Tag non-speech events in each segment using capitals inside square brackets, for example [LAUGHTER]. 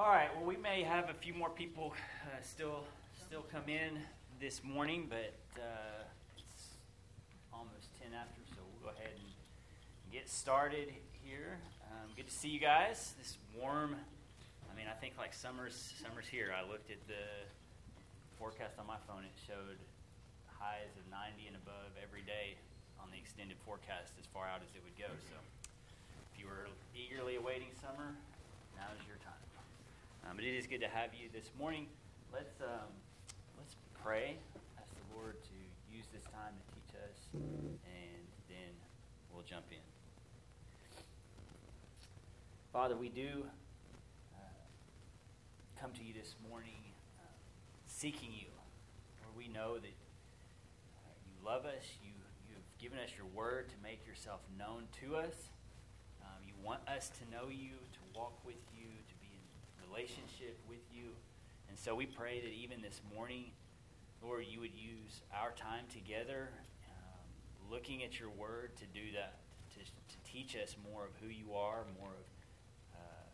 All right. Well, we may have a few more people uh, still still come in this morning, but uh, it's almost ten after, so we'll go ahead and get started here. Um, good to see you guys. This warm. I mean, I think like summer's summer's here. I looked at the forecast on my phone. It showed highs of 90 and above every day on the extended forecast as far out as it would go. So, if you were eagerly awaiting summer, now is your time. Um, but it is good to have you this morning. Let's um, let's pray. Ask the Lord to use this time to teach us, and then we'll jump in. Father, we do uh, come to you this morning uh, seeking you, where we know that uh, you love us. You you've given us your word to make yourself known to us. Um, you want us to know you, to walk with you, relationship with you. And so we pray that even this morning, Lord, you would use our time together, um, looking at your word to do that, to, to teach us more of who you are, more of uh,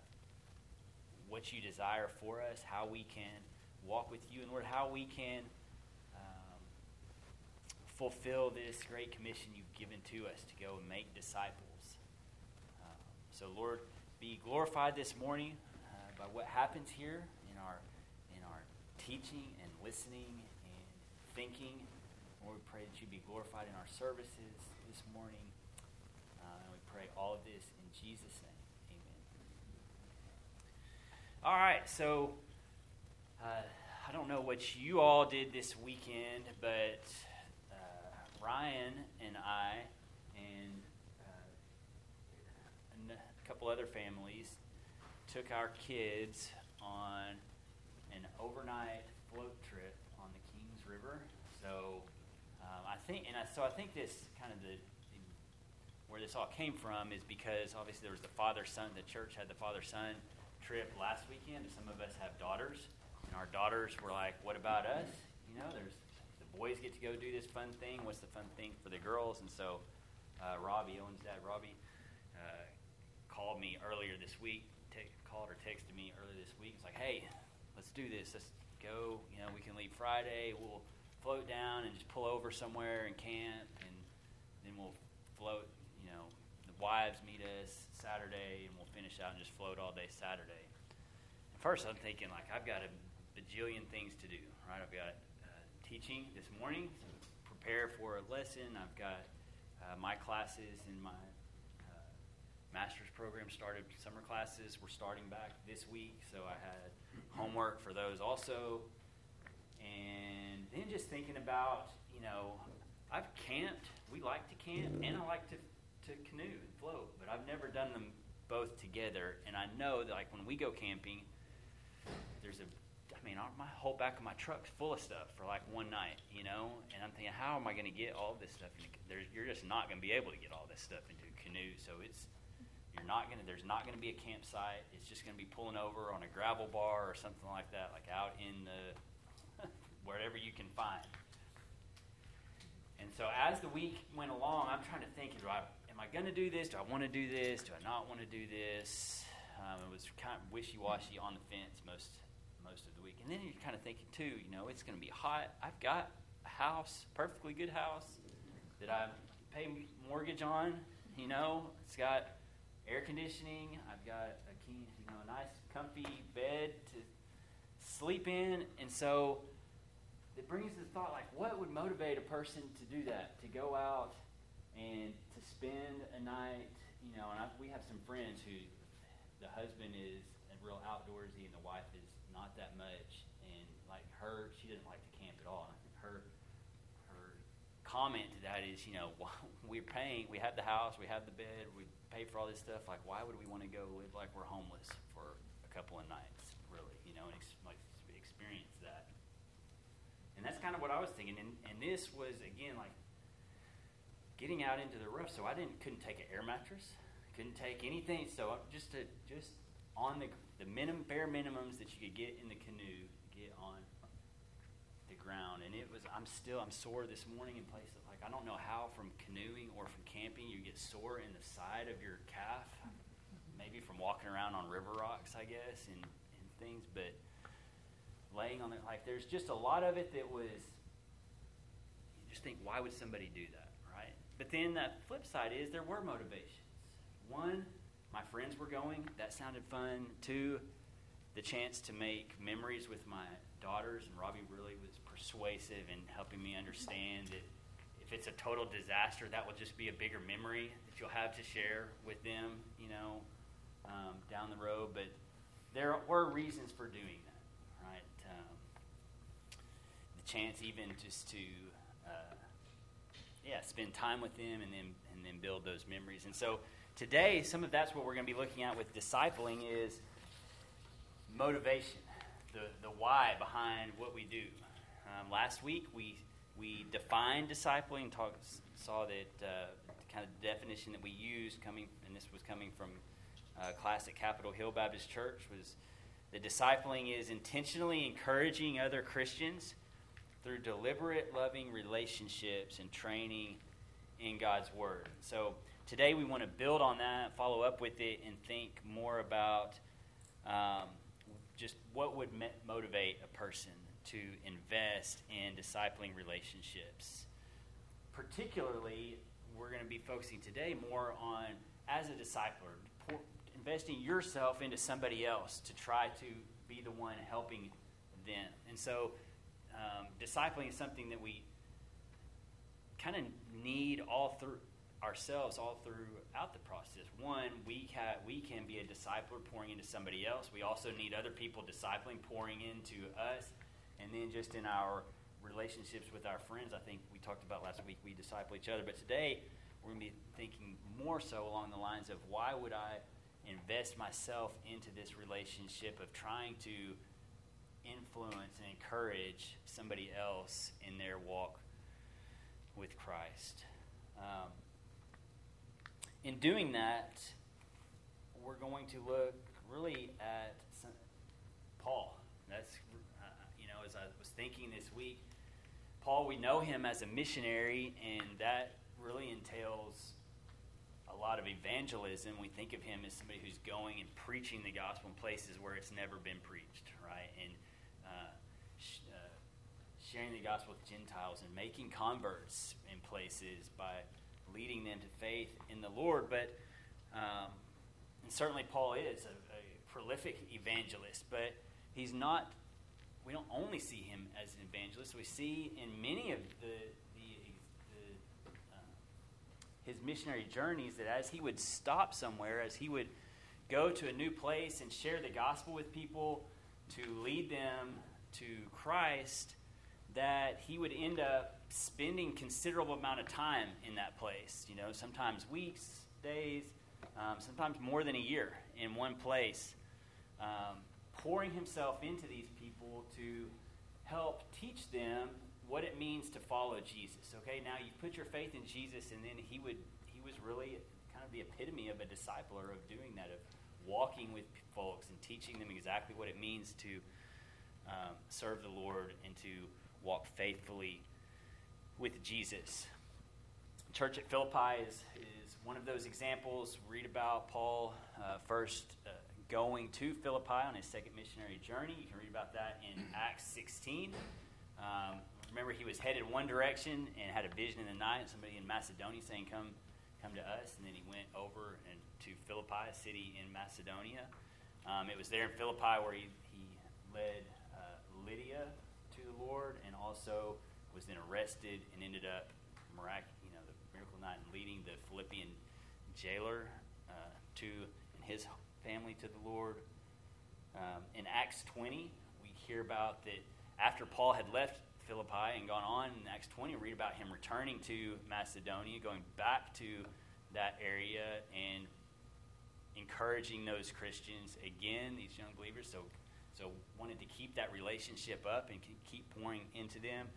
what you desire for us, how we can walk with you, and Lord, how we can um, fulfill this great commission you've given to us to go and make disciples. Um, so, Lord, be glorified this morning by what happens here in our in our teaching and listening and thinking. Lord, we pray that you be glorified in our services this morning. Uh, and we pray all of this in Jesus' name. Amen. All right, so uh, I don't know what you all did this weekend, but uh, Ryan and I and uh, a couple other families took our kids on an overnight float trip on the Kings River. So um, I think, and I, so I think this kind of the, where this all came from is because obviously there was the father son. The church had the father son trip last weekend, and some of us have daughters, and our daughters were like, "What about us? You know, there's the boys get to go do this fun thing. What's the fun thing for the girls?" And so uh, Robbie, owns that. Robbie, uh, called me earlier this week. Called or texted me earlier this week. It's like, "Hey, let's do this. Let's go. You know, we can leave Friday. We'll float down and just pull over somewhere and camp, and then we'll float. You know, the wives meet us Saturday, and we'll finish out and just float all day Saturday. At first, I'm thinking like I've got a bajillion things to do. Right? I've got uh, teaching this morning, prepare for a lesson. I've got uh, my classes in my master's program started. Summer classes were starting back this week, so I had homework for those also. And then just thinking about, you know, I've camped. We like to camp, and I like to, to canoe and float, but I've never done them both together. And I know that, like, when we go camping, there's a, I mean, my whole back of my truck's full of stuff for like one night, you know? And I'm thinking, how am I going to get all this stuff you're just not going to be able to get all this stuff into a canoe. So it's, you're not to, there's not to be a campsite. It's just to be pulling over on a gravel bar or something like that, like out in the, [LAUGHS] wherever you can find. And so as the week went along, I'm trying to think: Do I am I to do this? Do I want to do this? Do I not want to do this? Um, it was kind of wishy-washy on the fence most most of the week. And then you're kind of thinking too, you know, it's going to be hot. I've got a house, perfectly good house that I pay mortgage on. You know, it's got air conditioning. I've got a you know, a nice, comfy bed to sleep in, and so it brings the thought like what would motivate a person to do that? To go out and to spend a night you know and I, we have some friends who the husband is a real outdoorsy and the wife is not that much. And like her she doesn't like to camp at all. Her her comment to that is you know [LAUGHS] we're paying we have the house we have the bed we pay for all this stuff like why would we want to go live like we're homeless for a couple of nights really you know and ex- like experience that and that's kind of what I was thinking. And, and this was again like getting out into the rough. So I didn't couldn't take an air mattress, couldn't take anything. So just to just on the the minimum bare minimums that you could get in the canoe, get on ground. And it was I'm still I'm sore this morning in places like I don't know how from canoeing or from camping you get sore in the side of your calf. Maybe from walking around on river rocks, I guess, and, and things, but laying on it, like there's just a lot of it that was. You just think, why would somebody do that, right? But then that flip side is there were motivations. One, my friends were going. That sounded fun. Two, the chance to make memories with my daughters, and Robbie really persuasive in helping me understand that if it's a total disaster, that will just be a bigger memory that you'll have to share with them, you know, um, down the road. But there were reasons for doing that, right? Um, the chance even just to, uh, yeah, spend time with them and then and then build those memories. And so today, some of that's what we're going to be looking at with discipling is motivation, the the why behind what we do. Um, last week we we defined discipling, talk, saw that uh, kind of definition that we used coming, and this was coming from uh, class at Capitol Hill Baptist Church, was that discipling is intentionally encouraging other Christians through deliberate, loving relationships and training in God's Word. So today we want to build on that, follow up with it, and think more about um, just what would motivate a person to invest in discipling relationships. Particularly, we're going to be focusing today more on as a discipler, investing yourself into somebody else to try to be the one helping them. And so, um, discipling is something that we kind of need all through ourselves all throughout the process. One, we can, we can be a discipler pouring into somebody else. We also need other people discipling pouring into us. And then just in our relationships with our friends, I think we talked about last week, we disciple each other. But today, we're going to be thinking more so along the lines of why would I invest myself into this relationship of trying to influence and encourage somebody else in their walk with Christ. Um, in doing that, we're going to look really at Paul. As I was thinking this week. Paul, we know him as a missionary, and that really entails a lot of evangelism. We think of him as somebody who's going and preaching the gospel in places where it's never been preached, right? And uh, sh- uh, sharing the gospel with Gentiles and making converts in places by leading them to faith in the Lord. But um, and certainly Paul is a, a prolific evangelist, but he's not we don't only see him as an evangelist. We see in many of the, the, the uh, his missionary journeys that as he would stop somewhere, as he would go to a new place and share the gospel with people, to lead them to Christ, that he would end up spending considerable amount of time in that place. You know, sometimes weeks, days, um, sometimes more than a year in one place, um, pouring himself into these people to help teach them what it means to follow Jesus. Okay, now you put your faith in Jesus, and then he would he was really kind of the epitome of a discipler of doing that, of walking with folks and teaching them exactly what it means to um, serve the Lord and to walk faithfully with Jesus. Church at Philippi is, is one of those examples. Read about Paul uh, first uh, going to Philippi on his second missionary journey. You can read about that in [CLEARS THROAT] Acts 16. Um, remember, he was headed one direction and had a vision in the night. Somebody in Macedonia saying, "Come, come to us." And then he went over and to Philippi, a city in Macedonia. Um, it was there in Philippi where he, he led uh, Lydia to the Lord, and also was then arrested and ended up mirac- you know, the miracle night and leading the Philippian jailer uh, to in his family to the Lord. Um, in Acts 20, we hear about that after Paul had left Philippi and gone on in Acts 20, we read about him returning to Macedonia, going back to that area and encouraging those Christians again, these young believers. So, so wanted to keep that relationship up and keep pouring into them.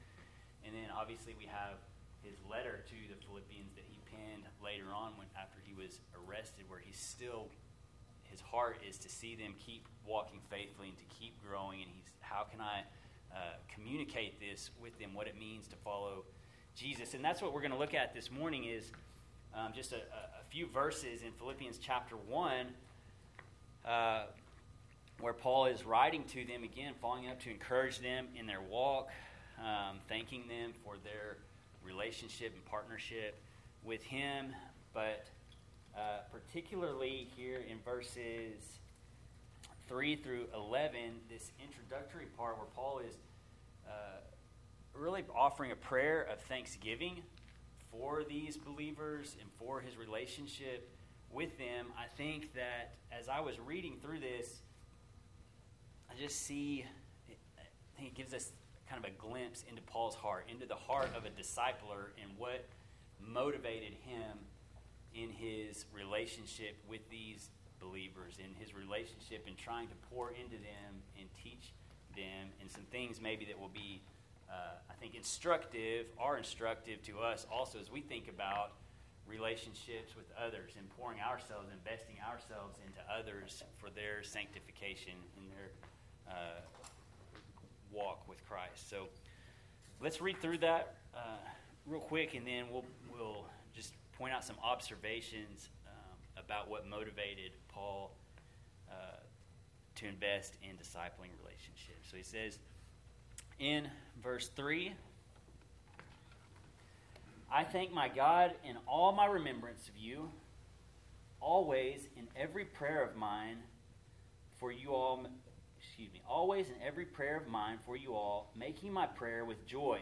And then obviously we have his letter to the Philippians that he penned later on when after he was arrested, where he's still his heart is to see them keep walking faithfully and to keep growing. And he's, how can I uh, communicate this with them, what it means to follow Jesus? And that's what we're going to look at this morning is um, just a, a, few verses in Philippians chapter 1. Uh, where Paul is writing to them again, following up to encourage them in their walk, um, thanking them for their relationship and partnership with him, but uh, particularly here in verses 3 through 11, this introductory part where Paul is uh, really offering a prayer of thanksgiving for these believers and for his relationship with them. I think that as I was reading through this, I just see, I think it gives us kind of a glimpse into Paul's heart, into the heart of a discipler, and what motivated him in his relationship with these believers, in his relationship in trying to pour into them and teach them, and some things maybe that will be, uh, I think, instructive, are instructive to us also as we think about relationships with others and pouring ourselves, investing ourselves into others for their sanctification and their uh, walk with Christ. So let's read through that uh, real quick, and then we'll we'll just point out some observations um, about what motivated Paul uh, to invest in discipling relationships. So he says in verse 3 I thank my God in all my remembrance of you, always in every prayer of mine for you all, excuse me, always in every prayer of mine for you all, making my prayer with joy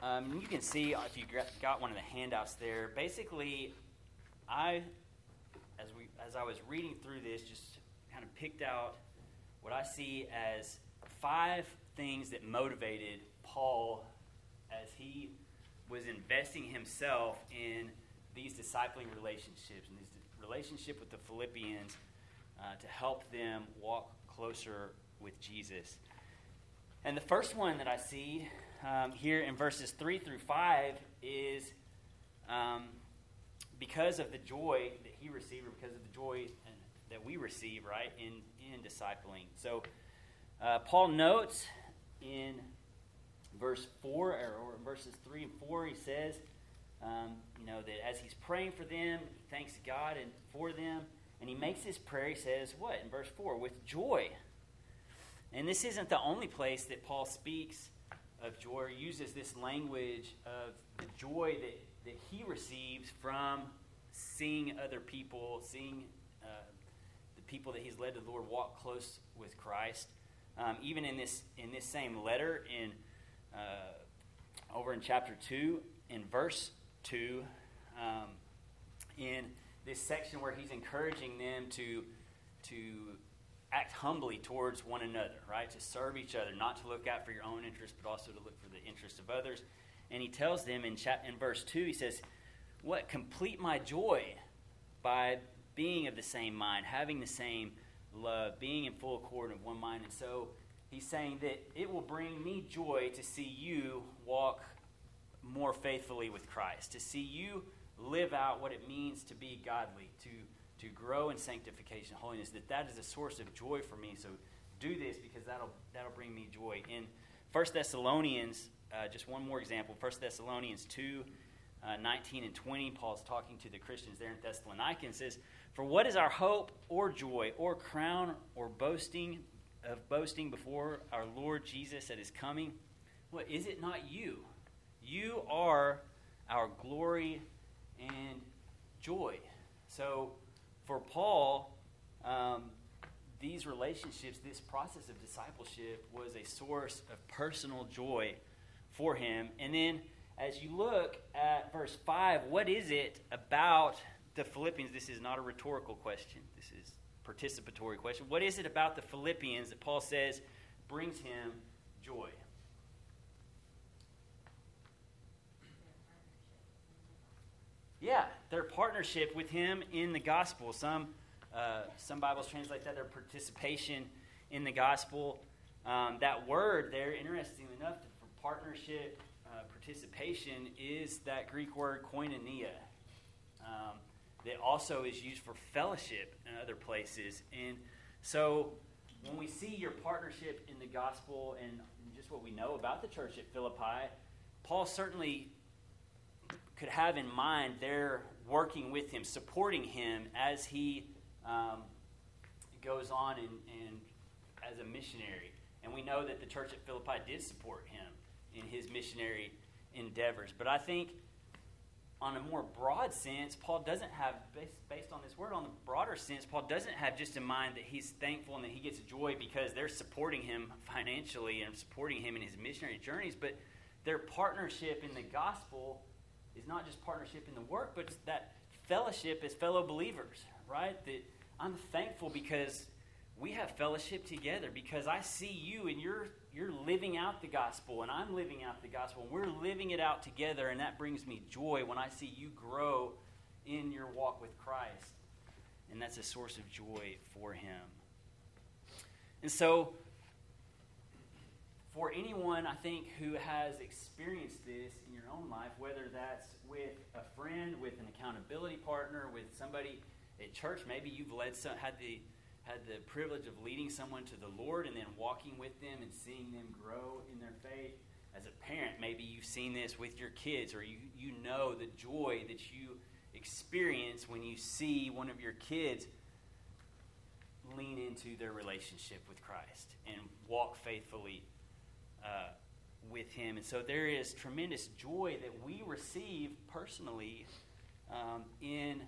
Um, you can see if you got one of the handouts there. Basically, I, as we as I was reading through this, just kind of picked out what I see as five things that motivated Paul as he was investing himself in these discipling relationships and this relationship with the Philippians uh, to help them walk closer with Jesus. And the first one that I see um, here in verses 3 through 5 is um, because of the joy that he received, or because of the joy that we receive, right, in, in discipling. So uh, Paul notes in verse 4, or, or, verses 3 and 4, he says, um, you know, that as he's praying for them, he thanks God and for them, and he makes this prayer, he says, what, in verse 4, with joy. And this isn't the only place that Paul speaks of joy uses this language of the joy that, that he receives from seeing other people, seeing uh, the people that he's led to the Lord walk close with Christ. Um, even in this in this same letter, in uh, over in chapter two, in verse two, um, in this section where he's encouraging them to to act humbly towards one another, right? To serve each other, not to look out for your own interest, but also to look for the interest of others. And he tells them in, chap- in verse 2, he says, What? Complete my joy by being of the same mind, having the same love, being in full accord of one mind. And so he's saying that it will bring me joy to see you walk more faithfully with Christ, to see you live out what it means to be godly, to to grow in sanctification and holiness, that that is a source of joy for me. So do this because that'll, that'll bring me joy. In 1 Thessalonians, uh, just one more example, 1 Thessalonians 2, uh, 19 and 20, Paul's talking to the Christians there in Thessalonica and says, For what is our hope or joy or crown or boasting of boasting before our Lord Jesus at his coming? What is it not you? You are our glory and joy. So for Paul, um, these relationships, this process of discipleship, was a source of personal joy for him. And then as you look at verse 5, what is it about the Philippians? This is not a rhetorical question, this is participatory question. What is it about the Philippians that Paul says brings him joy? Yeah, their partnership with him in the gospel. Some uh, some Bibles translate that their participation in the gospel. Um, that word there, interestingly enough, for partnership, uh, participation, is that Greek word koinonia. Um, that also is used for fellowship in other places. And so when we see your partnership in the gospel and just what we know about the church at Philippi, Paul certainly could have in mind their working with him, supporting him as he um, goes on and, as a missionary. And we know that the church at Philippi did support him in his missionary endeavors. But I think on a more broad sense, Paul doesn't have, based on this word, on the broader sense, Paul doesn't have just in mind that he's thankful and that he gets joy because they're supporting him financially and supporting him in his missionary journeys, but their partnership in the gospel is not just partnership in the work, but that fellowship as fellow believers, right? That I'm thankful because we have fellowship together because I see you and you're you're living out the gospel and I'm living out the gospel and we're living it out together and that brings me joy when I see you grow in your walk with Christ. And that's a source of joy for him. And so for anyone I think who has experienced this in your own life, whether that's with a friend, with an accountability partner, with somebody at church, maybe you've led some, had the had the privilege of leading someone to the Lord and then walking with them and seeing them grow in their faith. As a parent, maybe you've seen this with your kids, or you, you know the joy that you experience when you see one of your kids lean into their relationship with Christ and walk faithfully uh, with Him. And so there is tremendous joy that we receive personally um, in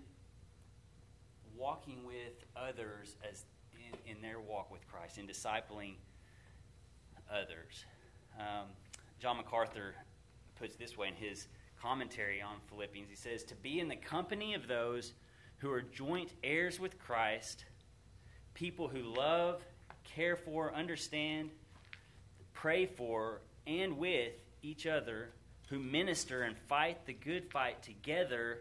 walking with others as in, in, their walk with Christ, in discipling others. Um, John MacArthur puts this way in his commentary on Philippians. He says, To be in the company of those who are joint heirs with Christ, people who love, care for, understand, pray for, and with each other, who minister and fight the good fight together,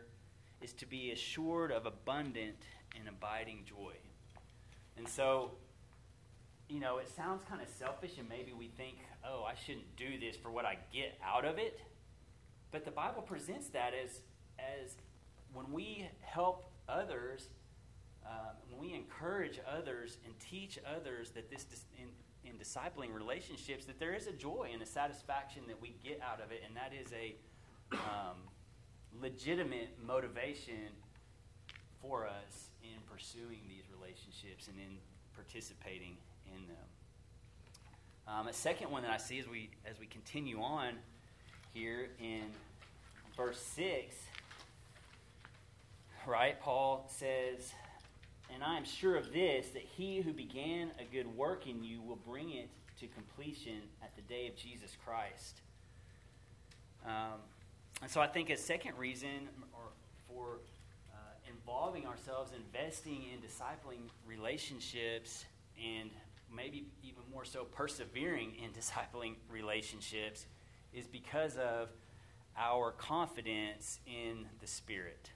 is to be assured of abundant and abiding joy. And so, you know, it sounds kind of selfish, and maybe we think, oh, I shouldn't do this for what I get out of it. But the Bible presents that as, as when we help others, um, when we encourage others and teach others that this in, in discipling relationships, that there is a joy and a satisfaction that we get out of it, and that is a um, legitimate motivation for us in pursuing these relationships and in participating in them. Um, a second one that I see as we as we continue on here in verse six, right? Paul says, "And I am sure of this that he who began a good work in you will bring it to completion at the day of Jesus Christ." Um, and so I think a second reason, or for involving ourselves, investing in discipling relationships, and maybe even more so persevering in [LAUGHS] discipling relationships is because of our confidence in the Spirit.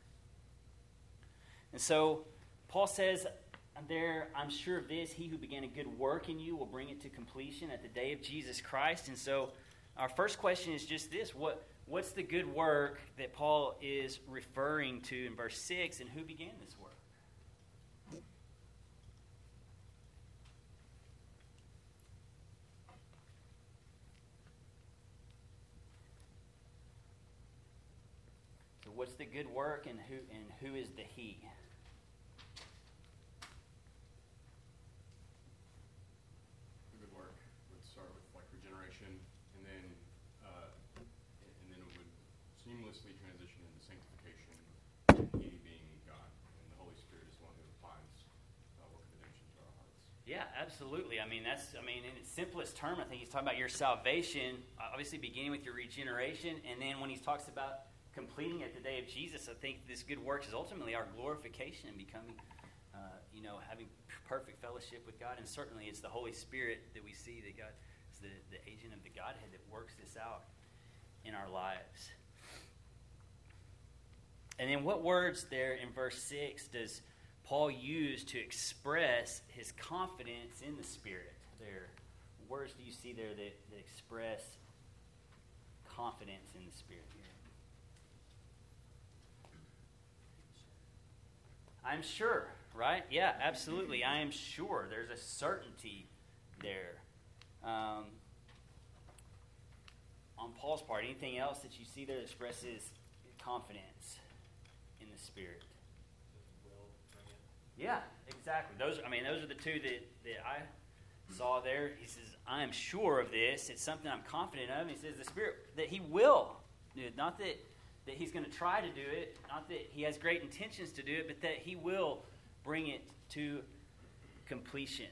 And so Paul says there, I'm sure of this, he who began a good work in you will bring it to completion at the day of Jesus Christ. And so our first question is just this what what's the good work that Paul is referring to in verse 6 and who began this work? So what's the good work and who and who is the he? Yeah, absolutely. I mean, that's, I mean, in its simplest term, I think he's talking about your salvation, obviously beginning with your regeneration. And then when he talks about completing at the day of Jesus, I think this good works is ultimately our glorification and becoming, uh, you know, having perfect fellowship with God. And certainly it's the Holy Spirit that we see that God is the, the agent of the Godhead that works this out in our lives. And then what words there in verse 6 does Paul used to express his confidence in the Spirit. There, words do you see there that, that express confidence in the Spirit here? I'm sure, right? Yeah, absolutely. I am sure. There's a certainty there. Um, on Paul's part, anything else that you see there that expresses confidence in the Spirit? Yeah, exactly. Those, I mean, those are the two that, that I saw there. He says, I am sure of this. It's something I'm confident of. He says, the Spirit, that He will do it. Not that, that He's going to try to do it, not that He has great intentions to do it, but that He will bring it to completion.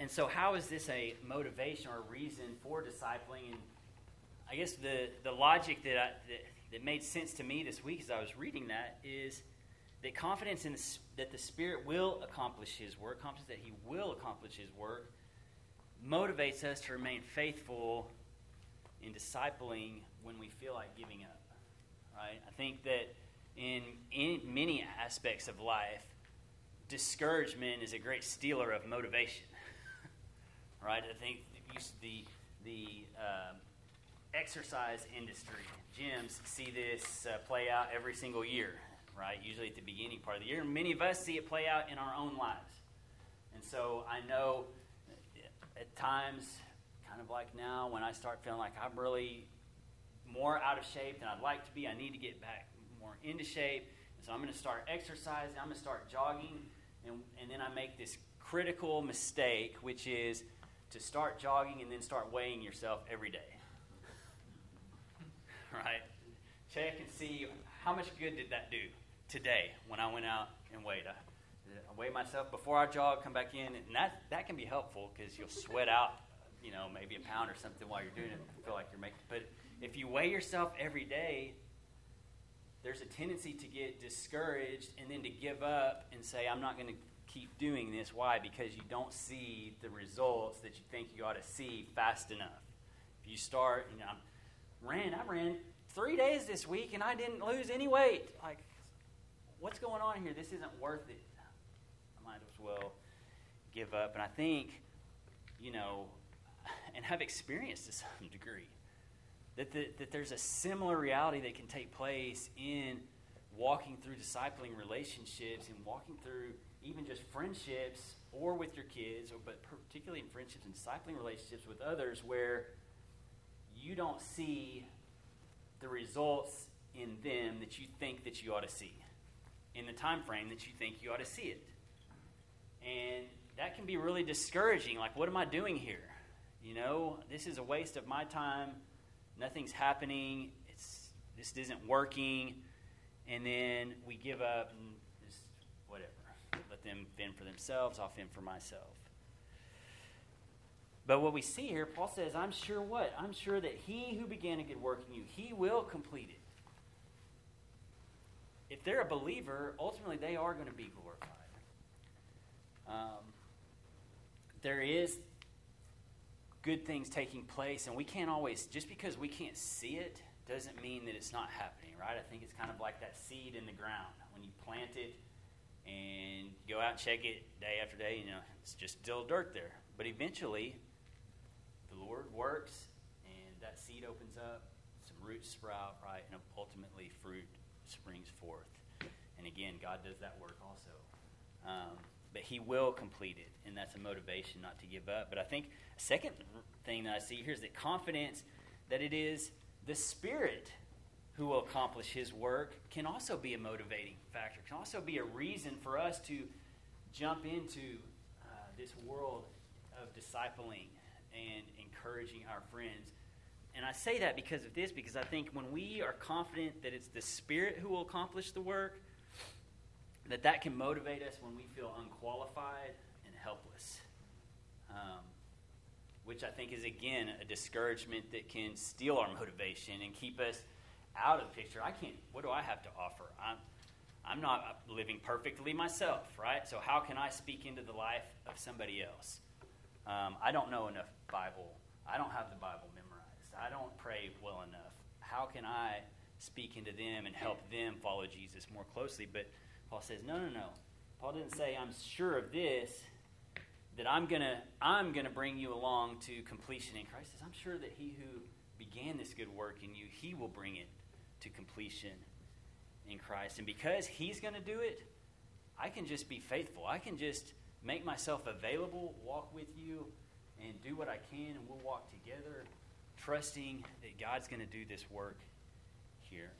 And so, how is this a motivation or a reason for discipling? And I guess the, the logic that, I, that, that made sense to me this week as I was reading that is that confidence in the, that the Spirit will accomplish His work, confidence that He will accomplish His work, motivates us to remain faithful in discipling when we feel like giving up. Right? I think that in, in many aspects of life, discouragement is a great stealer of motivation. [LAUGHS] right? I think the the um, exercise industry. Gyms see this uh, play out every single year, right? Usually at the beginning part of the year. Many of us see it play out in our own lives. And so I know at times, kind of like now, when I start feeling like I'm really more out of shape than I'd like to be, I need to get back more into shape. And so I'm going to start exercising, I'm going to start jogging, and, and then I make this critical mistake, which is to start jogging and then start weighing yourself every day [LAUGHS] right? Check and see how much good did that do today when I went out and weighed. I, I weigh myself before I jog, come back in, and that, that can be helpful because you'll sweat out, you know, maybe a pound or something while you're doing it. Feel like you're making. But if you weigh yourself every day, there's a tendency to get discouraged and then to give up and say, I'm not going to keep doing this. Why? Because you don't see the results that you think you ought to see fast enough. If you start, you know, ran. I ran three days this week and I didn't lose any weight. Like, what's going on here? This isn't worth it. I might as well give up. And I think, you know, [LAUGHS] and have experienced to some [LAUGHS] degree that, the, that there's a similar reality that can take place in walking through discipling relationships and walking through even just friendships or with your kids, or, but particularly in friendships and discipling relationships with others where you don't see the results in them that you think that you ought to see in the time frame that you think you ought to see it. And that can be really discouraging like what am i doing here? You know this is a waste of my time. Nothing's happening. It's this isn't working. And then we give up and just whatever. Let them fend for themselves. I'll fend for myself but what we see here, Paul says, I'm sure what? I'm sure that he who began a good work in you, he will complete it. If they're a believer, ultimately they are going to be glorified. Um, there is good things taking place, and we can't always, just because we can't see it, doesn't mean that it's not happening, right? I think it's kind of like that seed in the ground. When you plant it and go out and check it day after day, you know, it's just still dirt there. But eventually, Lord works, and that seed opens up, some roots sprout, right, and ultimately fruit springs forth. And again, God does that work also. Um, but He will complete it, and that's a motivation not to give up. But I think a second thing that I see here is that confidence that it is the Spirit who will accomplish His work can also be a motivating factor, can also be a reason for us to jump into uh, this world of discipling and encouraging our friends. and I say that because of this, because I think when we are confident that it's the Spirit who will accomplish the work, that that can motivate us when we feel unqualified and helpless. Um, which I think is, again, a discouragement that can steal our motivation and keep us out of the picture. I can't, what do I have to offer? I'm, I'm not living perfectly myself, right? So, how can I speak into the life of somebody else? Um, I don't know enough Bible. I don't have the Bible memorized. I don't pray well enough. How can I speak into them and help them follow Jesus more closely? But Paul says, no, no, no. Paul didn't say, I'm sure of this, that I'm gonna I'm gonna bring you along to completion in Christ. Says, I'm sure that he who began this good work in you, he will bring it to completion in Christ. And because he's gonna do it, I can just be faithful. I can just make myself available, walk with you, and do what I can, and we'll walk together, trusting that God's going to do this work here.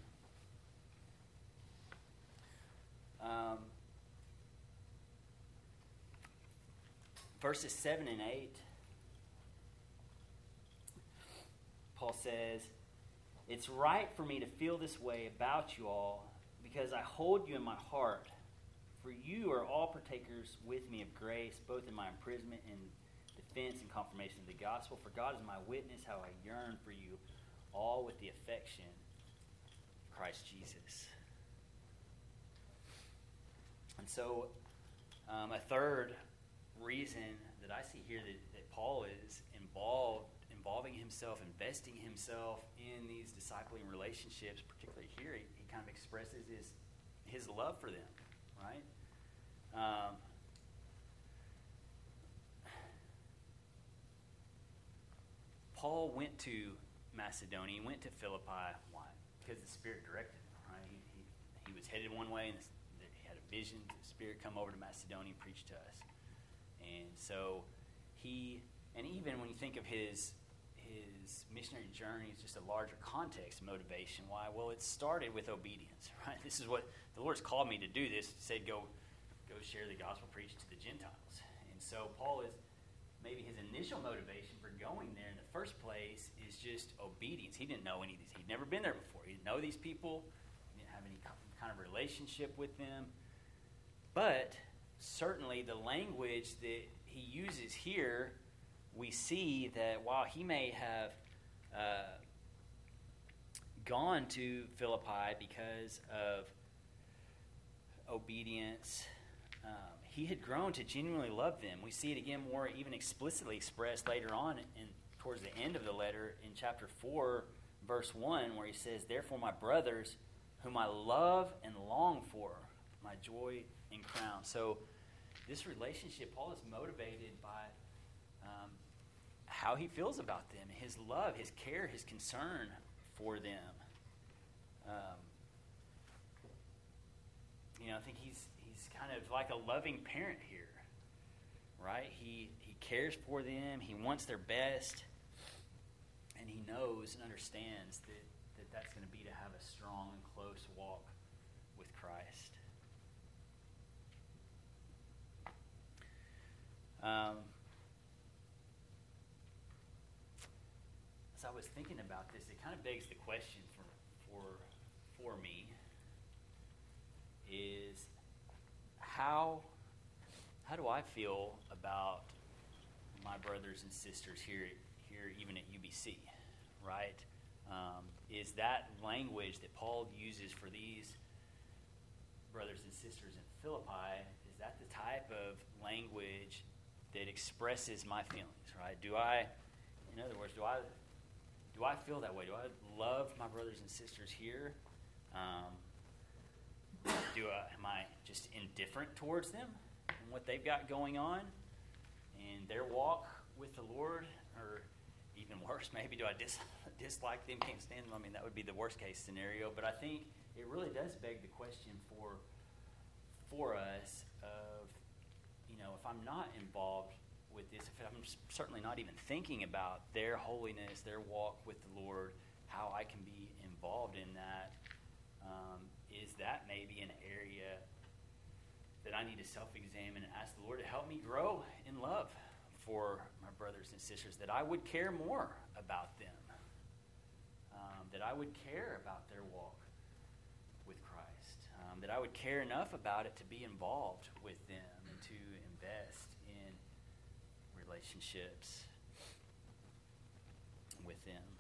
Um, verses 7 and 8, Paul says, It's right for me to feel this way about you all because I hold you in my heart. For you are all partakers with me of grace, both in my imprisonment and defense and confirmation of the gospel. For God is my witness how I yearn for you, all with the affection of Christ Jesus. And so, um, a third reason that I see here that, that Paul is involved, involving himself, investing himself in these discipling relationships, particularly here, he, he kind of expresses his, his love for them, right? Um, Paul went to Macedonia. He went to Philippi. Why? Because the Spirit directed him. Right? He, he, he was headed one way, and the, he had a vision. The Spirit come over to Macedonia and preach to us. And so he, and even when you think of his his missionary journey, it's just a larger context motivation. Why? Well, it started with obedience. [LAUGHS] Right. This is what the Lord's called me to do. This said, go go share the gospel, preach to the Gentiles. And so Paul is maybe his initial motivation for going there in the first place is just obedience. He didn't know any of these. He'd never been there before. He didn't know these people. He didn't have any kind of relationship with them. But certainly the language that he uses here, we see that while he may have uh, gone to Philippi because of obedience um, he had grown to genuinely love them. We see it again more even explicitly expressed later on in towards the end of the letter in chapter 4 verse 1 where he says therefore my brothers whom I love and long for my joy and crown. So this relationship Paul is motivated by um, how he feels about them, his love, his care, his concern for them. Um, you know, I think he's kind of like a loving parent here, right? He, he cares for them, he wants their best, and he knows and understands that, that that's going to be to have a strong and close walk with Christ. Um, as I was thinking about this, it kind of begs the question for, for, for me is how how do I feel about my brothers and sisters here here even at UBC, right? Um, is that language that Paul uses for these brothers and sisters in Philippi? Is that the type of language that expresses my feelings, right? Do I, in other words, do I do I feel that way? Do I love my brothers and sisters here? Um, do I, am I just indifferent towards them and what they've got going on and their walk with the Lord? Or even [LAUGHS] worse, maybe do I dis, [LAUGHS] dislike them, can't stand them? I mean, that would be the worst case scenario. But I think it really does beg the question for for us of, you know, if I'm not involved with this, if I'm certainly not even thinking about their holiness, their walk with the Lord, how I can be involved in that. Um, is may be an area that I need to self examine and ask the Lord to help me grow in love for my brothers and sisters, that I would care more about them. that I would care about their walk with Christ, um, that I would care enough about it to be involved with them and to invest in relationships with them.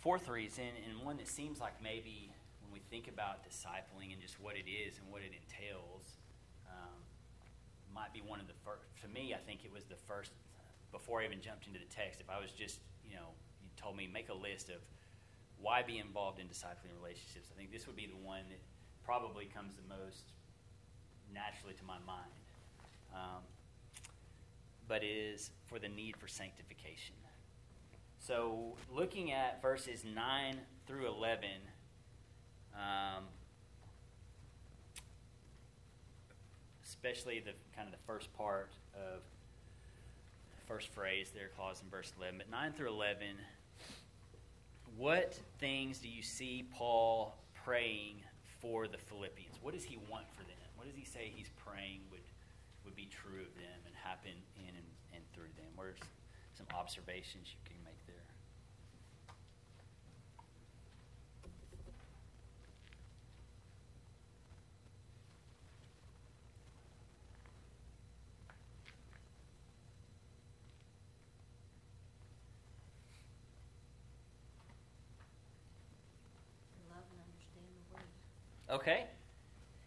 Fourth reason, and one that seems like maybe when we think about discipling and just what it is and what it entails, um, might be one of the first. To me, I think it was the first. Before I even jumped into the text, if I was just, you know, you told me make a list of why be involved in discipling relationships, I think this would be the one that probably comes the most naturally to my mind. Um, but is for the need for sanctification. So, looking at verses 9 through 11, um, especially the kind of the first part of first phrase there, clause in verse 11, but 9 through 11, what things do you see Paul praying for the Philippians? What does he want for them? What does he say he's praying would, would be true of them and happen in and, and through them? Are some observations you can make there? Love and understand the word. Okay.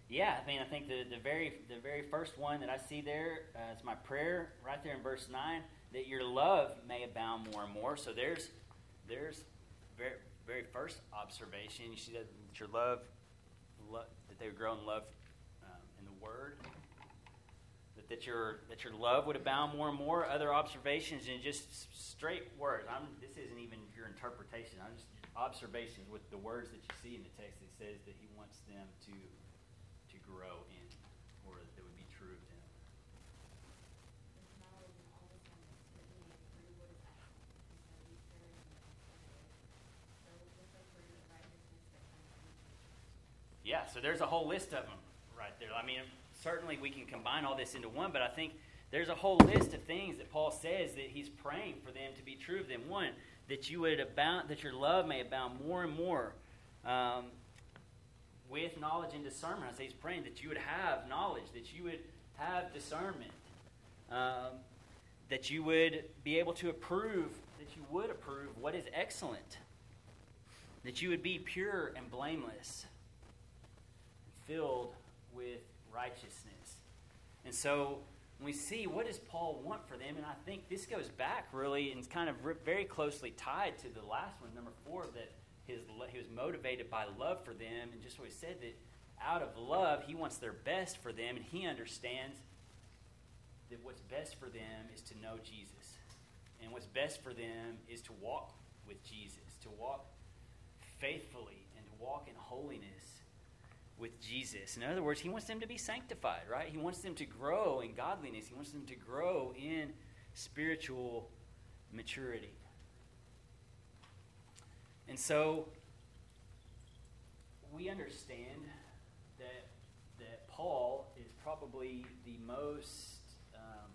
Yeah, I mean, I think the, the very the very first one that I see there uh, is my prayer right there in verse nine that your love may abound more and more. So there's there's very very first observation. You see that, your love, lo- that they would grow in love um, in the Word. That, that your that your love would abound more and more. Other observations and just straight words. I'm, this isn't even your interpretation. I'm just observations with the words that you see in the text. It says that he wants them to to grow in, or that would be true of them. Yeah, so there's a whole list of them right there. I mean, certainly we can combine all this into one, but I think there's a whole list of things that Paul says that he's praying for them to be true of them. One, that you would abound, that your love may abound more and more um, with knowledge and discernment. I say he's praying that you would have knowledge, that you would have discernment, um, that you would be able to approve, that you would approve what is excellent, that you would be pure and blameless filled with righteousness. And so when we see what does Paul want for them, and I think this goes back really and it's kind of very closely tied to the last one, number four, that his he was motivated by love for them, and just what he said that out of love he wants their best for them, and he understands that what's best for them is to know Jesus, and what's best for them is to walk with Jesus, to walk faithfully, and to walk in holiness with Jesus. In other words, he wants them to be sanctified, right? He wants them to grow in godliness. He wants them to grow in spiritual maturity. And so we understand that that Paul is probably the most um,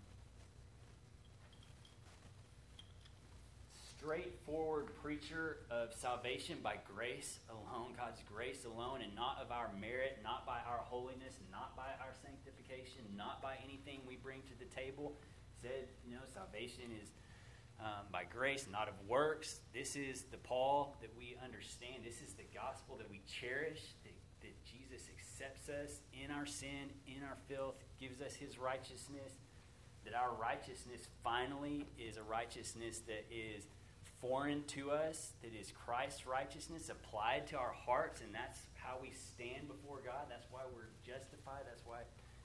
straightforward preacher of salvation by grace alone, God's grace alone, and not of our merit, not by our holiness, not by our sanctification, not by anything we bring to the table. Said, you know, salvation is um, by grace, not of works. This is the Paul that we understand. This is the gospel that we cherish, that, that Jesus accepts us in our sin, in our filth, gives us his righteousness, that our righteousness finally is a righteousness that is foreign to us, that is Christ's righteousness applied to our hearts, and that's how we stand before God. That's why we're justified. That's why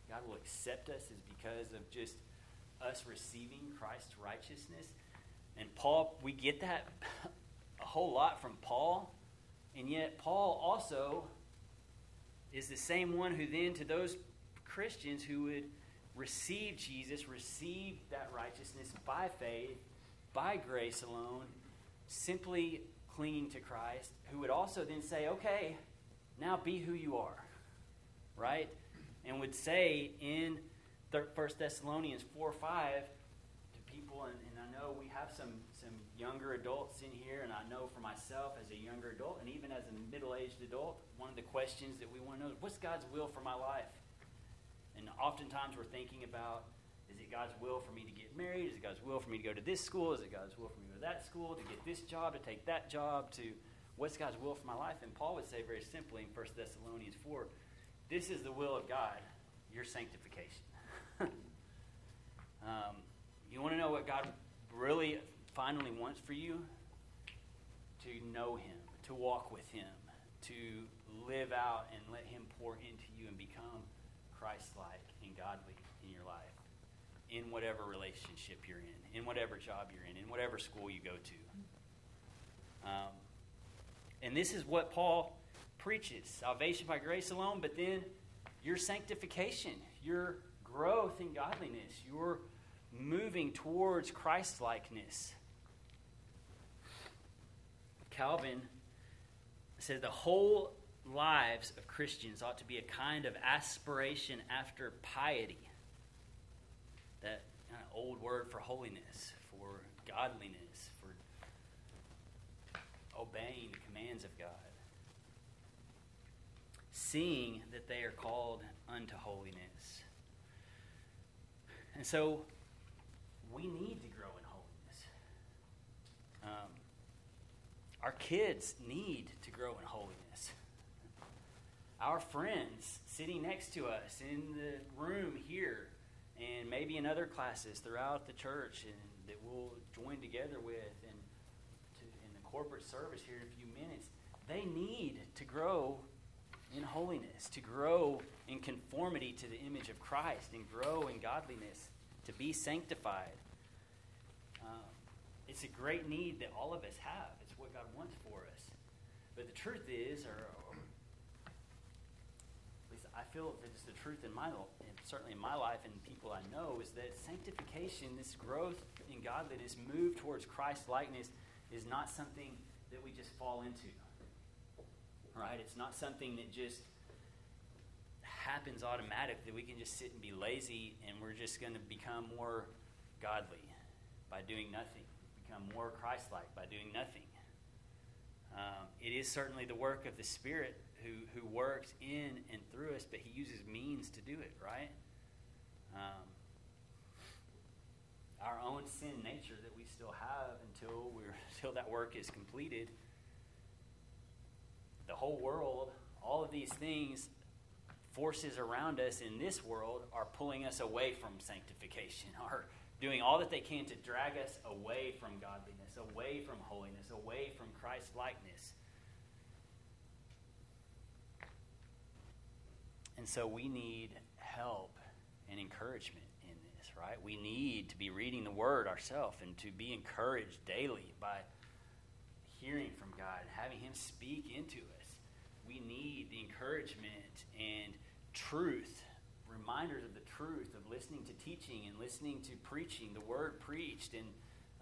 God will accept us, is because of just us receiving Christ's righteousness. And Paul, we get that a whole lot from Paul, and yet Paul also is the same one who then to those Christians who would receive Jesus, receive that righteousness by faith, by grace alone, simply clinging to Christ, who would also then say, okay, now be who you are, right? And would say in 1 Thessalonians 4 5, to people, and, and I know we have some, some younger adults in here, and I know for myself as a younger adult, and even as a middle aged adult, one of the questions that we want to know is what's God's will for my life? And oftentimes we're thinking about is it God's will for me to get married? Is it God's will for me to go to this school? Is it God's will for me to go to that school, to get this job, to take that job, to what's God's will for my life? And Paul would say very simply in 1 Thessalonians 4 this is the will of God, your sanctification. [LAUGHS] um, you want to know what God really finally wants for you? To know Him, to walk with Him, to live out and let Him pour into you and become Christ like and godly in whatever relationship you're in, in whatever job you're in, in whatever school you go to. Um, and this is what Paul preaches salvation by grace alone, but then your sanctification, your growth in godliness, your moving towards Christ likeness. Calvin says the whole lives of Christians ought to be a kind of aspiration after piety. That kind of old word for holiness, for godliness, for obeying the commands of God. Seeing that they are called unto holiness. And so we need to grow in holiness. Um, our kids need to grow in holiness. Our friends sitting next to us in the room here, and maybe in other classes throughout the church, and that we'll join together with, and to, in the corporate service here in a few minutes, they need to grow in holiness, to grow in conformity to the image of Christ, and grow in godliness, to be sanctified. Um, it's a great need that all of us have. It's what God wants for us. But the truth is, or, or at least I feel it's the truth in my certainly in my life and people I know is that sanctification, this growth in godliness, move towards Christ likeness, is not something that we just fall into. Right? It's not something that just happens automatically. That we can just sit and be lazy and we're just going to become more godly by doing nothing, become more Christ like by doing nothing. Um, it is certainly the work of the Spirit who, who works in and through us, but He uses means to do it, right? Um, our own sin nature that we still have until we're [LAUGHS] until that work is completed. The whole world, all of these things, forces around us in this world are pulling us away from sanctification, [LAUGHS] are doing all that they can to drag us away from godliness, away from holiness, away from Christ likeness. And so we need help and encouragement in this, right? We need to be reading the Word ourselves and to be encouraged daily by hearing from God and having Him speak into us. We need the encouragement and truth reminders of the truth of listening to teaching and listening to preaching, the word preached, and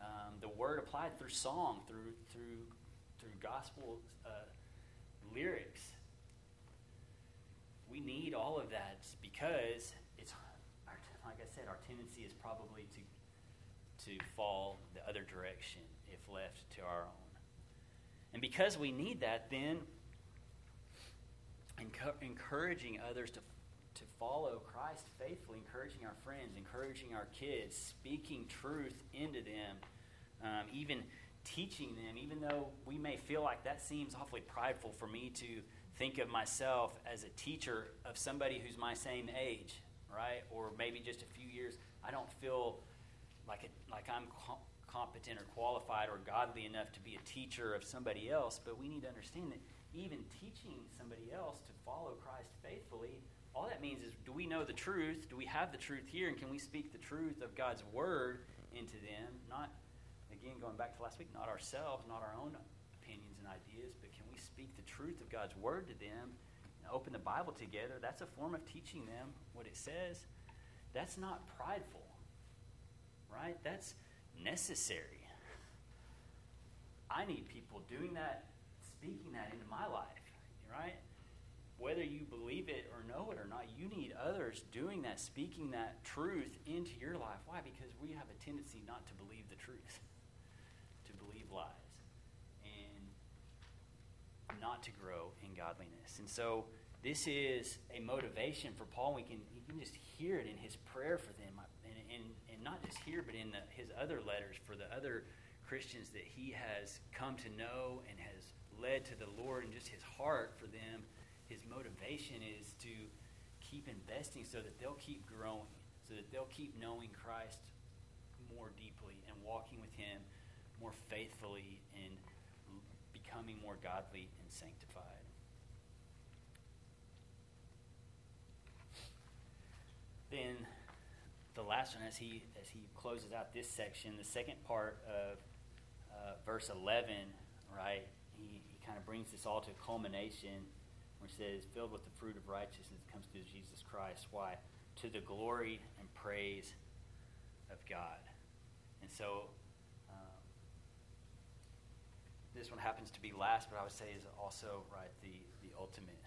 um, the word applied through song, through through through gospel uh, lyrics. We need all of that because it's like I said, our tendency is probably to to fall the other direction if left to our own. And because we need that, then encouraging others to to follow Christ faithfully, encouraging our friends, encouraging our kids, speaking truth into them, um, even teaching them, even though we may feel like that seems awfully prideful for me to think of myself as a teacher of somebody who's my same age, right? Or maybe just a few years. I don't feel like, it, like I'm co- competent or qualified or godly enough to be a teacher of somebody else, but we need to understand that even teaching somebody else to follow Christ faithfully all that means is do we know the truth? Do we have the truth here? And can we speak the truth of God's word into them? Not, again, going back to last week, not ourselves, not our own opinions and ideas, but speak the truth of God's word to them? Open the Bible together. That's a form of teaching them what it says. That's not prideful, right? That's necessary. I need people doing that, speaking that into my life, right? whether you believe it or know it or not, you need others doing that, speaking that truth into your life. Why? Because we have a tendency not to believe the truth, to believe lies, not to grow in godliness. And so this is a motivation for Paul. We can, you can just hear it in his prayer for them, uh, and, and, and not just here, but in the, his other letters for the other Christians that he has come to know and has led to the Lord, and just his heart for them. His motivation is to keep investing so that they'll keep growing, so that they'll keep knowing Christ more deeply and walking with Him more faithfully and becoming more godly and sanctified. Then the last one, as he as he closes out this section, the second part of uh, verse eleven, right? He, he kind of brings this all to a culmination where he says, filled with the fruit of righteousness comes through Jesus Christ. Why? To the glory and praise of God. And so, this one happens to be last, but I would say is also, right, the, the ultimate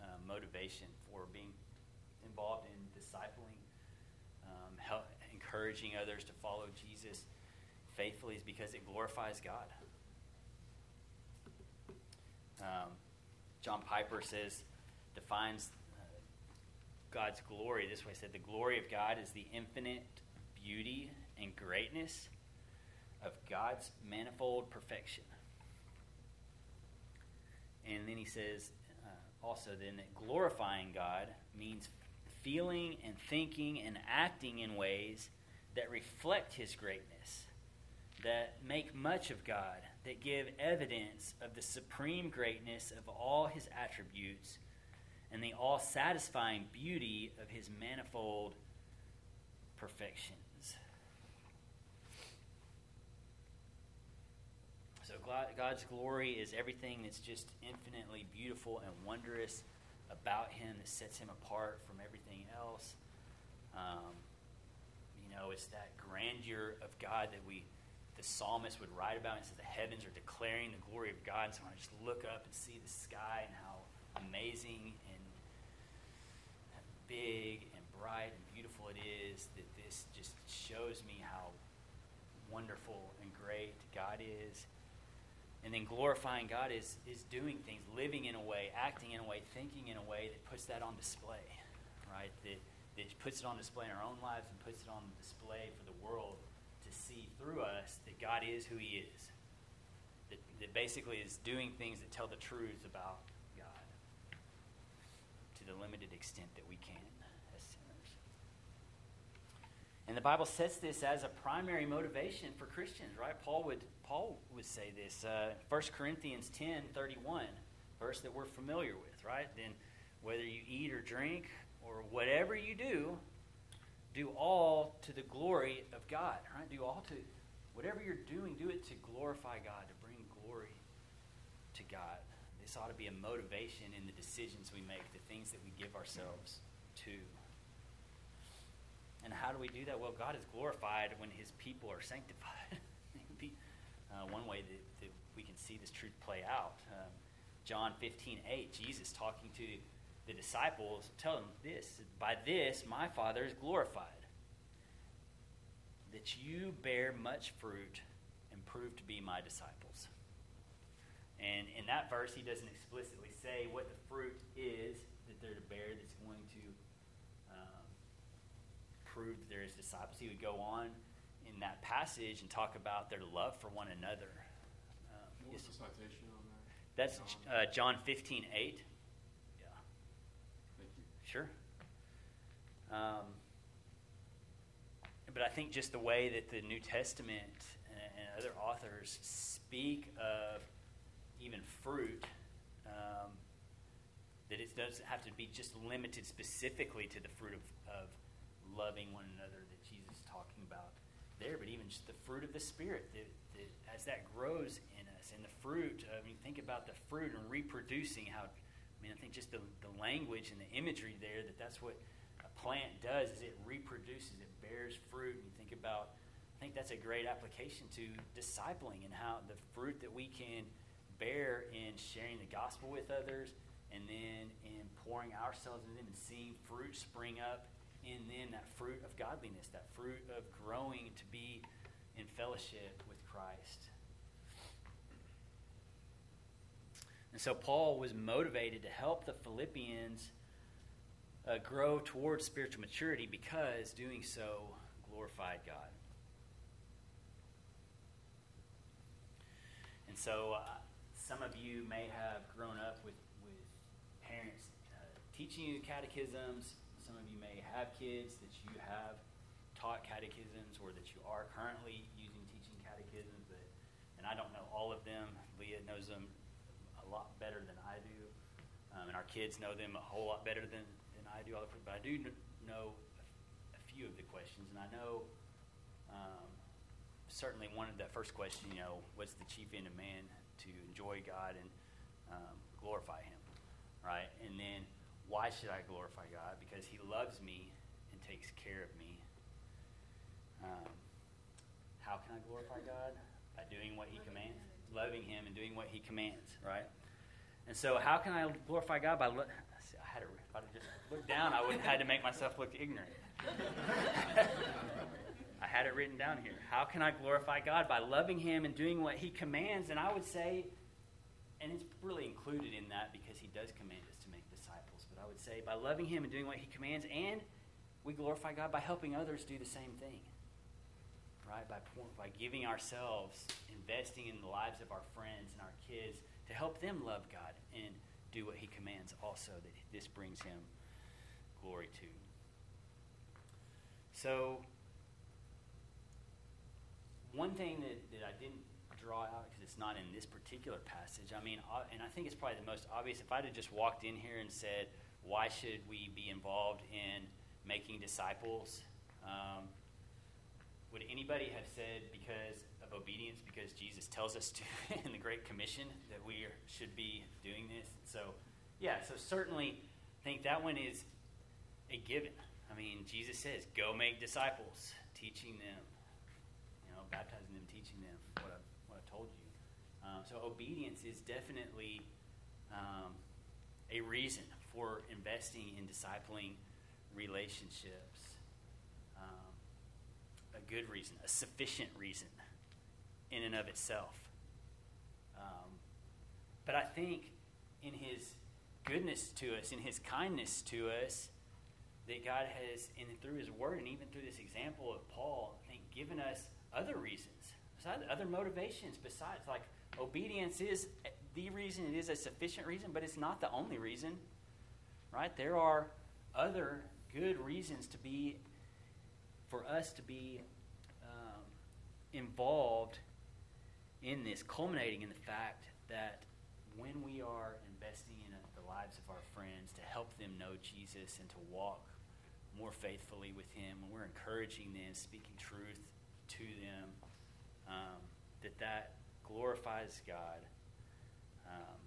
uh, motivation for being involved in discipling, um, help, encouraging others to follow Jesus faithfully is because it glorifies God. Um, John Piper says, defines uh, God's glory this way. He said, The glory of God is the infinite beauty and greatness of God's manifold perfection. And then he says, uh, also, then, that glorifying God means feeling and thinking and acting in ways that reflect his greatness, that make much of God, that give evidence of the supreme greatness of all his attributes and the all satisfying beauty of his manifold perfections. So, God's glory is everything that's just infinitely beautiful and wondrous about him that sets him apart from everything else. Um, you know, it's that grandeur of God that we the psalmist would write about. It says the heavens are declaring the glory of God. And so I just look up and see the sky and how amazing and big and bright and beautiful it is. That this just shows me how wonderful and great God is. And then glorifying God is, is doing things, living in a way, acting in a way, thinking in a way that puts that on display, right? That, that puts it on display in our own lives and puts it on display for the world to see through us that God is who He is. That, that basically is doing things that tell the truth about God to the limited extent that we can as sinners. And the Bible sets this as a primary motivation for Christians, right? Paul would, Paul would say this. Uh, 1 Corinthians 10 31, verse that we're familiar with, right? Then whether you eat or drink or whatever you do, do all to the glory of God, right? Do all to whatever you're doing, do it to glorify God, to bring glory to God. This ought to be a motivation in the decisions we make, the things that we give ourselves to. And how do we do that? Well, God is glorified when his people are sanctified. [LAUGHS] uh, one way that, that, we can see this truth play out. Um, John 15, 8, Jesus talking to the disciples, tell them this By this my Father is glorified, that you bear much fruit and prove to be my disciples. And in that verse, he doesn't explicitly say what the fruit is that they're to bear that's going to um, prove that they're his disciples. He would go on in that passage and talk about their love for one another. Um, what was the citation on that? That's uh, John 15, 8. Sure. Um, but I think just the way that the New Testament and, and other authors speak of even fruit, um, that it doesn't have to be just limited specifically to the fruit of, of loving one another that Jesus is talking about there, but even just the fruit of the Spirit, that, that as that grows in us, and the fruit, I mean, think about the fruit and reproducing how I mean, I think just the, the language and the imagery there that that's what a plant does is it reproduces, it bears fruit. And you think about, I think that's a great application to discipling and how the fruit that we can bear in sharing the gospel with others and then in pouring ourselves into them and seeing fruit spring up in them, that fruit of godliness, that fruit of growing to be in fellowship with Christ. And so Paul was motivated to help the Philippians uh, grow towards spiritual maturity because doing so glorified God. And so uh, some of you may have grown up with, with parents uh, teaching you catechisms. Some of you may have kids that you have taught catechisms or that you are currently using teaching catechisms. But, and I don't know all of them. Leah knows them a lot better than I do. Um, and our kids know them a whole lot better than, than I do. But I do kn- know a few of the questions. And I know um, certainly one of that first question, you know, what's the chief end of man? To enjoy God and um, glorify Him, right? And then why should I glorify God? Because He loves me and takes care of me. Um, how can I glorify God? By doing what He commands, loving Him and doing what He commands, right? And so, how can I glorify God? By lo- I had to, if I just looked down, I would have had to make myself look ignorant. [LAUGHS] I had it written down here. How can I glorify God? By loving Him and doing what He commands. And I would say, and it's really included in that because He does command us to make disciples, but I would say by loving Him and doing what He commands, and we glorify God by helping others do the same thing. Right? By, by giving ourselves, investing in the lives of our friends and our kids to help them love God and do what He commands also, that this brings Him glory to. So, one thing that, that I didn't draw out because it's not in this particular passage. I mean, uh, and I think it's probably the most obvious. If I'd have just walked in here and said, "Why should we be involved in making disciples?" Um, would anybody have said because of obedience, because Jesus tells us to [LAUGHS] in the Great Commission that we should be doing this? So, yeah. So certainly, I think that one is a given. I mean, Jesus says, "Go make disciples, teaching them." you know, baptizing them, teaching them what I, what I told you. Um, so obedience is definitely um, a reason for investing in discipling relationships. Um, a good reason, a sufficient reason in and of itself. Um, but I think in His goodness to us, in His kindness to us, that God has, and through His Word, and even through this example of Paul, I think given us other reasons, other motivations besides. Like obedience is the reason, it is a sufficient reason, but it's not the only reason, right? There are other good reasons to be, for us to be um, involved in this, culminating in the fact that when we are investing in the lives of our friends to help them know Jesus and to walk more faithfully with Him, when we're encouraging them, speaking truth to them, um, that that glorifies God, um,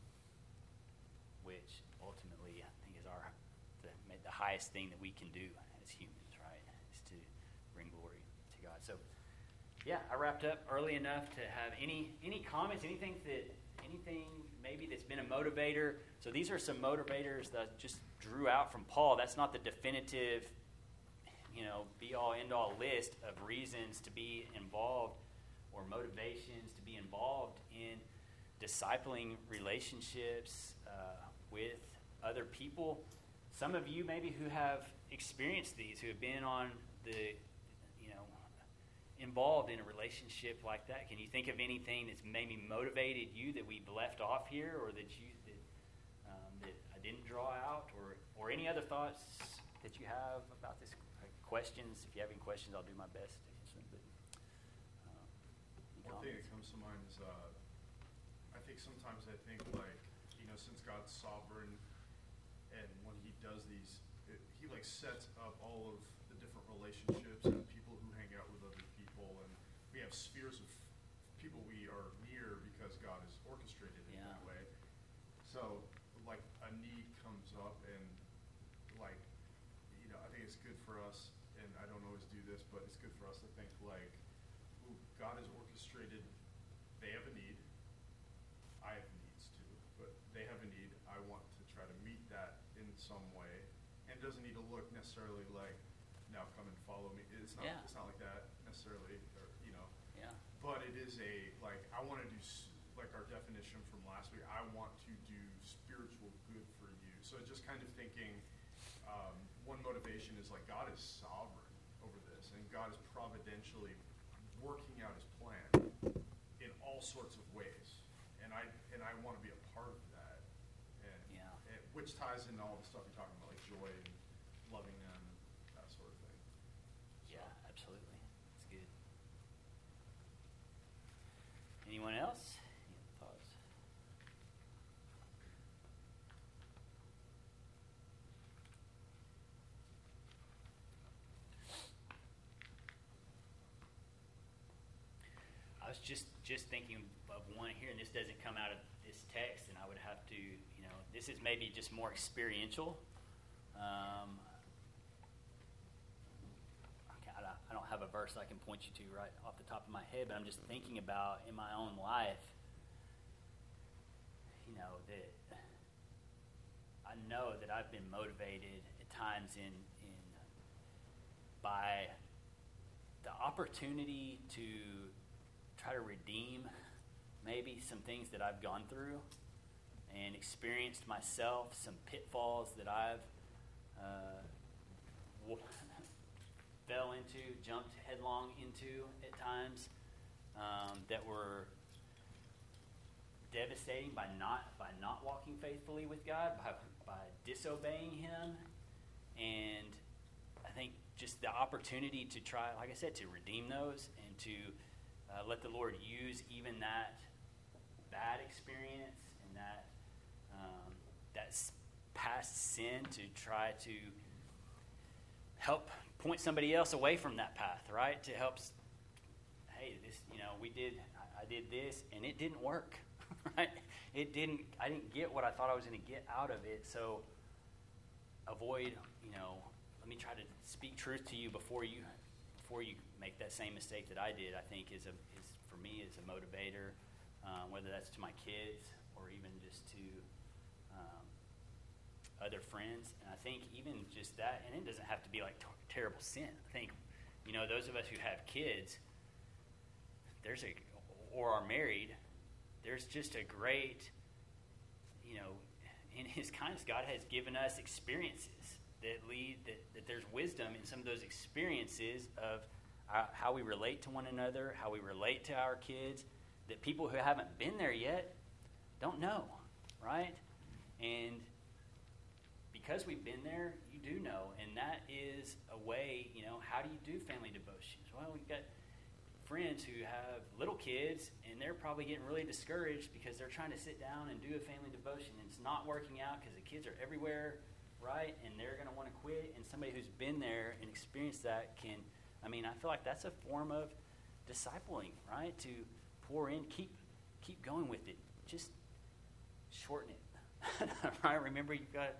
which ultimately I think is our the, highest thing that we can do as humans, right? Is to bring glory to God. So, yeah, I wrapped up early enough to have any any comments, anything that anything maybe that's been a motivator. So these are some motivators that just drew out from Paul. That's not the definitive you know, be all end all list of reasons to be involved or motivations to be involved in discipling relationships uh, with other people. Some of you, maybe, who have experienced these, who have been on the, you know, involved in a relationship like that. Can you think of anything that's maybe motivated you that we've left off here, or that you that, um, that I didn't draw out, or or any other thoughts that you have about this questions. If you have any questions, I'll do my best to answer them. But, uh, One thing that comes to mind is, uh, I think sometimes I think like, you know, since God's sovereign, and when He does these, it, He like sets up all of the different relationships and people who hang out with other people, and we have spheres of people we are near because God has orchestrated it yeah. that way. So, like, a need comes up, and like, you know, I think it's good for us I don't always do this, but it's good for us to think like, ooh, God has orchestrated, they have a need, I have needs too, but they have a need, I want to try to it doesn't need to look necessarily like, now come and follow me. It's not. Yeah. It's not like that necessarily, or you know. Yeah. But it is a like I want to do s- like our definition from last week. I want to do spiritual good for you. So just kind of thinking, um, one motivation is like God is sovereign over this, and God is providentially working out His plan in all sorts of ways, and I and I want to be a part of that. And, Yeah. and which ties into all the stuff talking about, like joy and loving them, that sort of thing. So- Yeah, absolutely. It's good. Anyone else? Any thoughts? I was just just thinking of one here, and this doesn't come out of this text, and I would have to, you know, this is maybe just more experiential. Um, Okay, I don't- I don't have a verse I can point you to right off the top of my head, but I'm just thinking about in my own life, you know, that I know that I've been motivated at times in, in by the opportunity to try to redeem maybe some things that I've gone through and experienced myself, some pitfalls that I've uh, fell into, jumped headlong into at times um, that were devastating by not by not walking faithfully with God, by by disobeying Him, and I think just the opportunity to try, like I said, to redeem those and to uh, let the Lord use even that bad experience and that um, that past sin to try to help point somebody else away from that path, right? To help, hey, this, you know, we did, I, did this, and it didn't work, [LAUGHS] right? It didn't, I didn't get what I thought I was going to get out of it, so avoid, you know, let me try to speak truth to you before you, before you make that same mistake that I did. I think is a, is for me is a motivator, um, whether that's to my kids or even just to. Other friends. And I think even just that, and it doesn't have to be like terrible sin. I think, you know, those of us who have kids, there's a, or are married, there's just a great, you know, in His kindness, God has given us experiences that lead, that, that there's wisdom in some of those experiences of uh, how we relate to one another, how we relate to our kids, that people who haven't been there yet don't know, right? And because we've been there, you do know, and that is a way. You know, how do you do family devotions? Well, we've got friends who have little kids, and they're probably getting really discouraged because they're trying to sit down and do a family devotion, and it's not working out because the kids are everywhere, right? And they're going to want to quit. And somebody who's been there and experienced that can, I mean, I feel like that's a form of discipling, right? To pour in, keep keep going with it. Just shorten it, [LAUGHS] right? Remember, you've got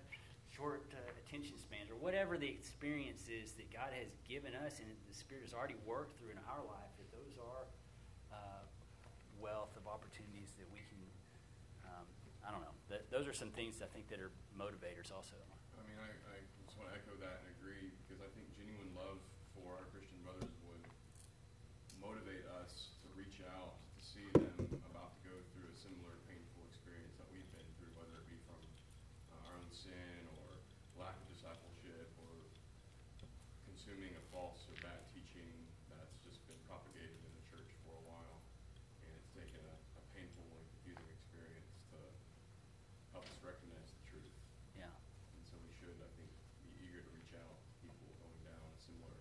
short uh, attention spans or whatever the experience is that God has given us and the Spirit has already worked through in our life, that those are uh, wealth of opportunities that we can, um, I don't know, that, those are some things I think that are motivators also. I mean, I, I just want to echo that and agree because I think genuine love for our Christian brothers would motivate us to reach out to see them about to go through a similar painful experience that we've been through, whether it be from uh, our own sin or lack of discipleship or consuming a false or bad teaching that's just been propagated in the church for a while. And it's taken a, a painful and confusing experience to help us recognize the truth. Yeah. And so we should, I think, be eager to reach out to people going down a similar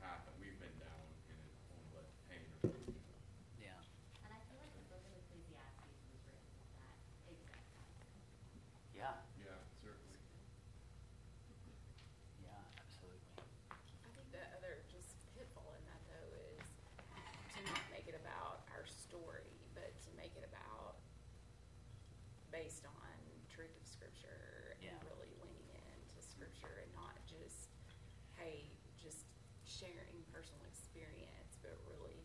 path that we've been down and won't let pain or confusion. Yeah. And I feel like the book of Ecclesiastes was written with that exact mindset. Yeah. Yeah, certainly. Yeah, absolutely. I think the other just pitfall in that though is to not make it about our story, but to make it about based on truth of scripture Yeah. and really leaning into scripture and not just, hey, just sharing personal experience, but really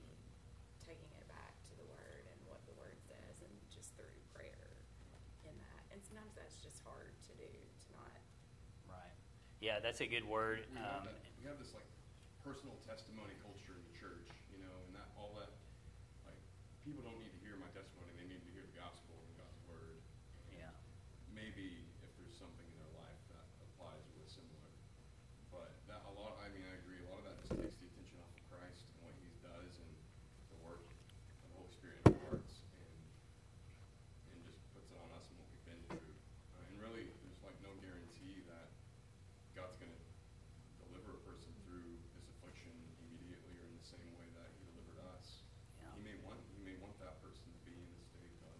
taking it back to the word and what the word says and just through prayer in that. And sometimes that's just hard to do, to not Right. Yeah, that's a good word. We have, Um, that, we have this like personal testimony culture in the church, you know, and that all that like people don't need to hear my testimony; they need to hear the gospel and God's word. yeah. Maybe if there's something in their life that applies or is similar, but that a lot. I mean, I agree. A lot of that just takes the attention off of Christ and what He does and the work of the Holy Spirit in our hearts, and and just puts it on us and what we've been through. Uh, and really, there's like no guarantee that God's going to deliver a person through this affliction immediately or in the same way that He delivered us. Yeah. He may want He may want that person to be in a state of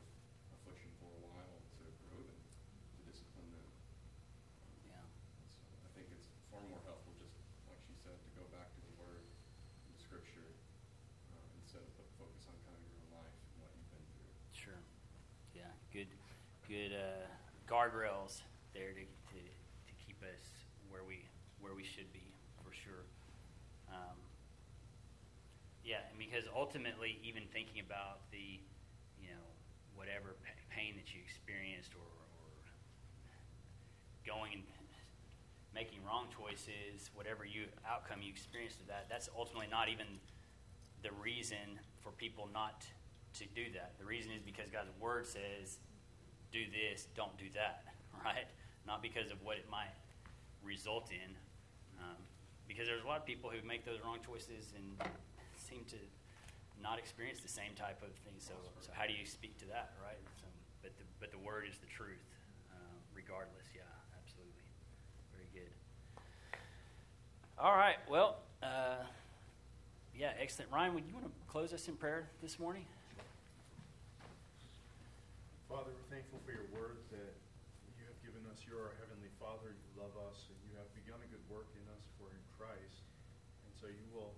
affliction for a while to grow them, to discipline them. Yeah. So I think it's far more helpful, just like she said, to go back to the Word, and the Scripture, uh, instead of put focus on kind of your own life and what you've been through. Sure. Yeah. Good. Good uh, guardrails there to, to to keep us where we where we should be for sure. Um, yeah, and because ultimately, even thinking about the, you know, whatever pa- pain that you experienced or, or going and making wrong choices, whatever you outcome you experienced of that, that's ultimately not even the reason for people not to do that. The reason is because God's word says, do this, don't do that, [LAUGHS] right? Not because of what it might result in. Um, because there's a lot of people who make those wrong choices and seem to not experience the same type of thing. So, so how do you speak to that, right? So, but the but the word is the truth, uh, regardless. Yeah, absolutely. Very good. All right. Well, uh, yeah, excellent. Ryan, would you want to close us in prayer this morning? Father, we're thankful for your word that you have given us. You're our heavenly Father. You love us, and you have begun a good work in us for in Christ. And so you will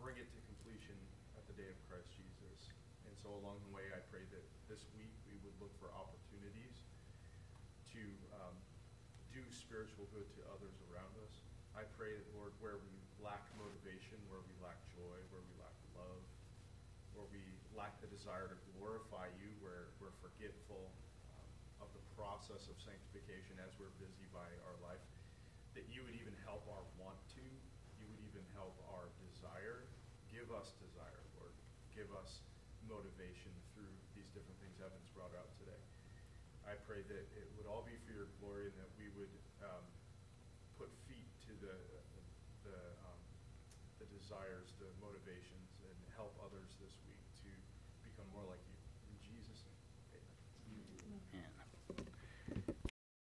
bring it to completion at the day of Christ Jesus. And so along the way, I pray that this week we would look for opportunities to um, do spiritual good to others around us. I pray that, Lord, where we lack motivation, where we lack joy, where we lack love, where we lack the desire to glorify you, where we're forgetful um, of the process of sanctification as we're busy by our life, that you would even help our want to, you would even help our desire. Give us desire, Lord. Give us motivation through these different things Evan's brought out today. I pray that it would all be for your glory and that we would um, put feet to the, the, um, the desires,